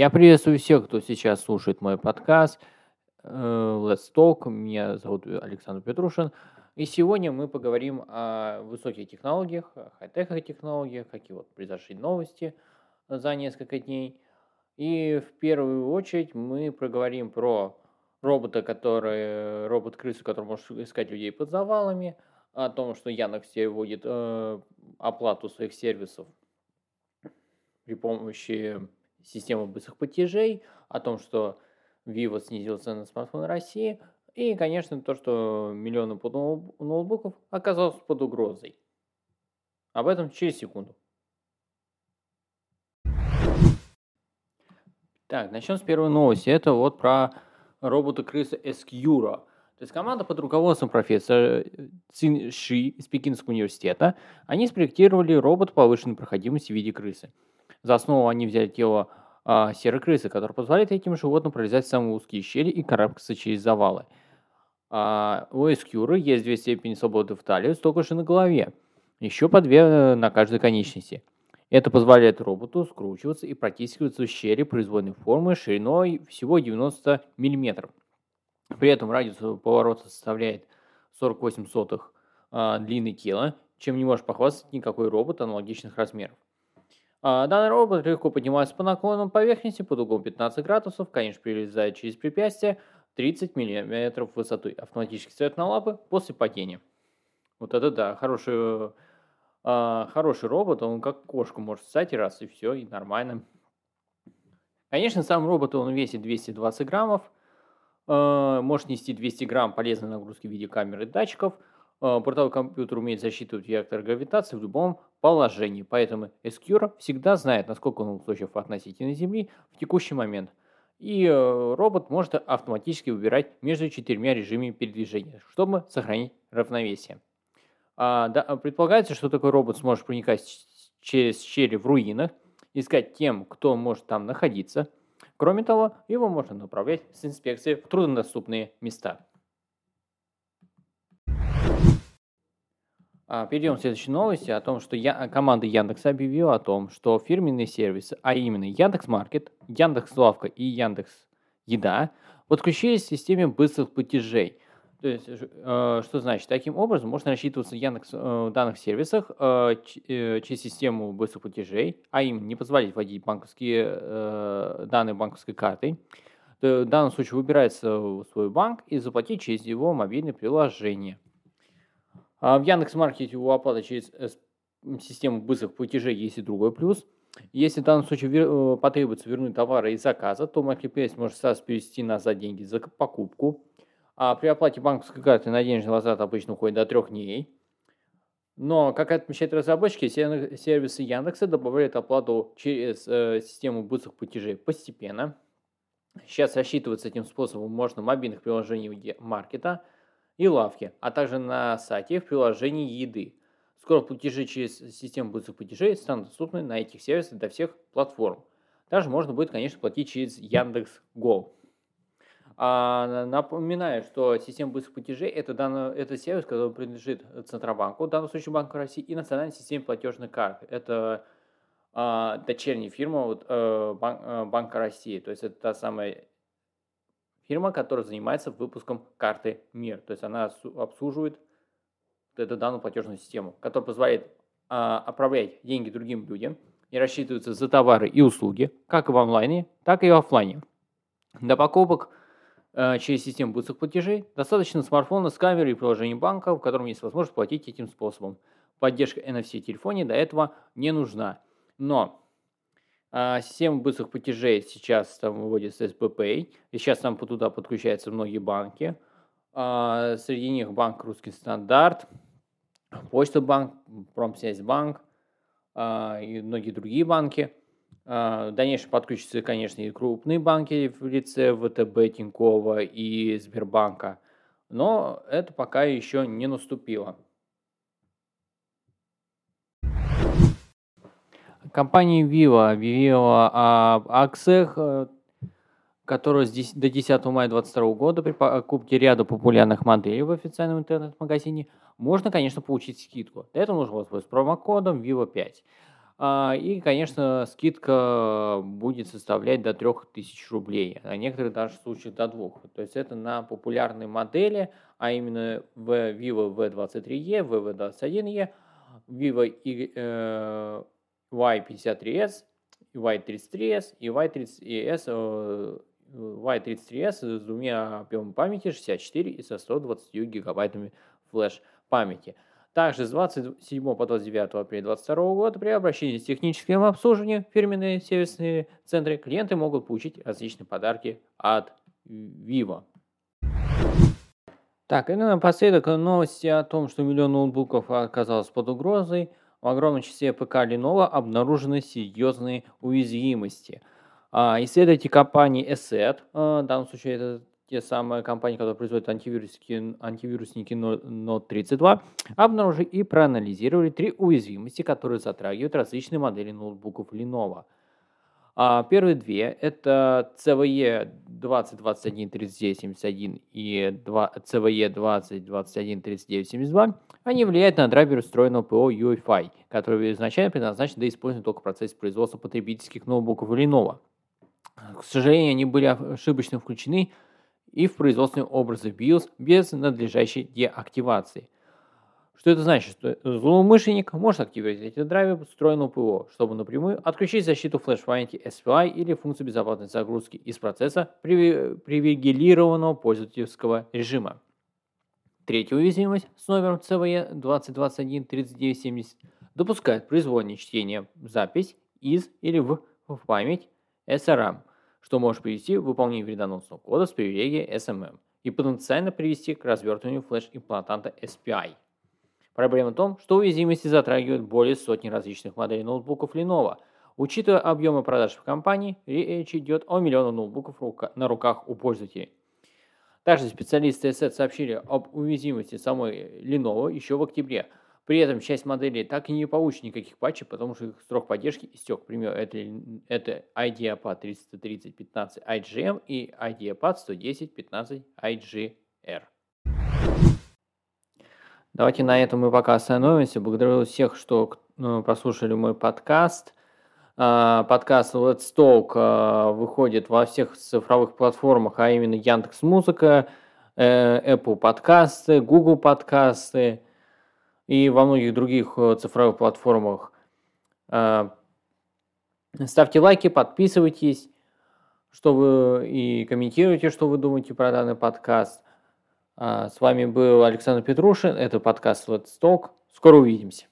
Я приветствую всех, кто сейчас слушает мой подкаст э, Let's Talk. Меня зовут Александр Петрушин. И сегодня мы поговорим о высоких технологиях, хай-тех технологиях, какие вот произошли новости за несколько дней. И в первую очередь мы проговорим про робота, который, робот-крысу, который может искать людей под завалами, о том, что Яндекс вводит э, оплату своих сервисов при помощи системы быстрых платежей, о том, что Vivo снизил цены на смартфоны России, и, конечно, то, что миллионы ноутбуков оказалось под угрозой. Об этом через секунду. Так, начнем с первой новости. Это вот про робота-крыса Escura. То есть команда под руководством профессора Цин Ши из Пекинского университета, они спроектировали робот повышенной проходимости в виде крысы. За основу они взяли тело а, серой крысы, которое позволяет этим животным пролезать в самые узкие щели и карабкаться через завалы. А, у Эскюры есть две степени свободы в талии, столько же на голове. Еще по две э, на каждой конечности. Это позволяет роботу скручиваться и протискиваться в щели произвольной формы шириной всего 90 мм. При этом радиус поворота составляет 48 сотых а, длины тела, чем не может похвастаться никакой робот аналогичных размеров. А, данный робот легко поднимается по наклонам поверхности под углом 15 градусов, конечно, перелезает через препятствие 30 мм высотой, автоматически встает на лапы после падения. Вот это да, хороший, а, хороший робот, он как кошку может встать и раз, и все, и нормально. Конечно, сам робот, он весит 220 граммов, э, может нести 200 грамм полезной нагрузки в виде камеры и датчиков – а, бортовой компьютер умеет засчитывать вектор гравитации в любом положении, поэтому Escure всегда знает, насколько он устойчив относительно Земли в текущий момент. И э, робот может автоматически выбирать между четырьмя режимами передвижения, чтобы сохранить равновесие. А, да, предполагается, что такой робот сможет проникать через щели в руинах, искать тем, кто может там находиться. Кроме того, его можно направлять с инспекцией в труднодоступные места. Перейдем к следующей новости о том, что я, команда Яндекса объявила о том, что фирменные сервисы, а именно Яндекс Маркет, Яндекс Лавка и Яндекс Еда, подключились к системе быстрых платежей. То есть, э, что значит? Таким образом, можно рассчитываться в Яндекс э, данных сервисах э, э, через систему быстрых платежей, а именно не позволить вводить банковские э, данные банковской картой. В данном случае выбирается свой банк и заплатить через его мобильное приложение – а в Яндекс.Маркете у оплаты через систему быстрых платежей есть и другой плюс. Если в данном случае э, потребуется вернуть товары из заказа, то Marketplace может сразу перевести назад деньги за покупку. А при оплате банковской карты на денежный возврат обычно уходит до трех дней. Но, как отмечают разработчики, сервисы Яндекса добавляют оплату через э, систему быстрых платежей постепенно. Сейчас рассчитываться этим способом можно в мобильных приложениях маркета – и лавки, а также на сайте в приложении еды. Скоро платежи через систему быстрых платежей станут доступны на этих сервисах для всех платформ. Также можно будет, конечно, платить через Яндекс.Го. А, напоминаю, что система быстрых платежей это, данный, это сервис, который принадлежит Центробанку, в данном случае Банку России, и национальной системе платежных карт. Это а, дочерняя фирма вот, э, Банка России. То есть это та самая фирма, которая занимается выпуском карты МИР. То есть она обслуживает эту данную платежную систему, которая позволяет а, отправлять деньги другим людям и рассчитываться за товары и услуги, как и в онлайне, так и в офлайне. Для покупок а, через систему быстрых платежей достаточно смартфона с камерой и приложением банка, в котором есть возможность платить этим способом. Поддержка NFC телефоне до этого не нужна. Но система быстрых платежей сейчас там выводится SBPay, и сейчас там туда подключаются многие банки. А, среди них банк «Русский стандарт», Почта банк, Промсвязьбанк а, и многие другие банки. В дальнейшем подключатся, конечно, и крупные банки в лице ВТБ, Тинькова и Сбербанка. Но это пока еще не наступило. Компания Vivo объявила об акциях, э, которые до 10 мая 2022 года при покупке ряда популярных моделей в официальном интернет-магазине можно, конечно, получить скидку. Для этого нужно воспользоваться промокодом VIVO5. А, и, конечно, скидка будет составлять до 3000 рублей, а некоторых даже случаях до 2. То есть это на популярные модели, а именно в Vivo V23e, VV21e, Vivo Y53s, Y33s и Y30s, э, Y33s с двумя объемами памяти 64 и со 120 гигабайтами флеш памяти. Также с 27 по 29 апреля 2022 года при обращении с техническим обслуживанием фирменные сервисные центры клиенты могут получить различные подарки от Vivo. Так, и напоследок новости о том, что миллион ноутбуков оказалось под угрозой. В огромном числе ПК Lenovo обнаружены серьезные уязвимости. А, исследователи компании ESET, а, в данном случае это те самые компании, которые производят антивирусники, антивирусники Note 32, обнаружили и проанализировали три уязвимости, которые затрагивают различные модели ноутбуков Lenovo. А первые две – это CVE 2021-3971 и CVE 2021-3972. Они влияют на драйвер встроенного ПО UEFI, который изначально предназначен для использования только в процессе производства потребительских ноутбуков Lenovo. К сожалению, они были ошибочно включены и в производственные образы BIOS без надлежащей деактивации. Что это значит? Что злоумышленник может активировать эти драйвы встроенного ПО, чтобы напрямую отключить защиту флеш-памяти SPI или функцию безопасной загрузки из процесса привилегированного пользовательского режима. Третья уязвимость с номером CVE 2021-3970 допускает произвольное чтение запись из или в, в память SRAM – что может привести к выполнению вредоносного кода с привилегией SMM и потенциально привести к развертыванию флеш-имплантанта SPI. Проблема в том, что уязвимости затрагивают более сотни различных моделей ноутбуков Lenovo. Учитывая объемы продаж в компании, речь идет о миллионах ноутбуков на руках у пользователей. Также специалисты ESET сообщили об уязвимости самой Lenovo еще в октябре – при этом часть моделей так и не получит никаких патчей, потому что их срок поддержки истек. К примеру, это, это IdeaPad 33015 IGM и IdeaPad 11015 IGR. Давайте на этом мы пока остановимся. Благодарю всех, что ну, прослушали мой подкаст. А, подкаст Let's Talk а, выходит во всех цифровых платформах, а именно Яндекс.Музыка, э, Apple подкасты, Google подкасты, и во многих других э, цифровых платформах. А, ставьте лайки, подписывайтесь, что вы и комментируйте, что вы думаете про данный подкаст. А, с вами был Александр Петрушин, это подкаст Let's Talk. Скоро увидимся.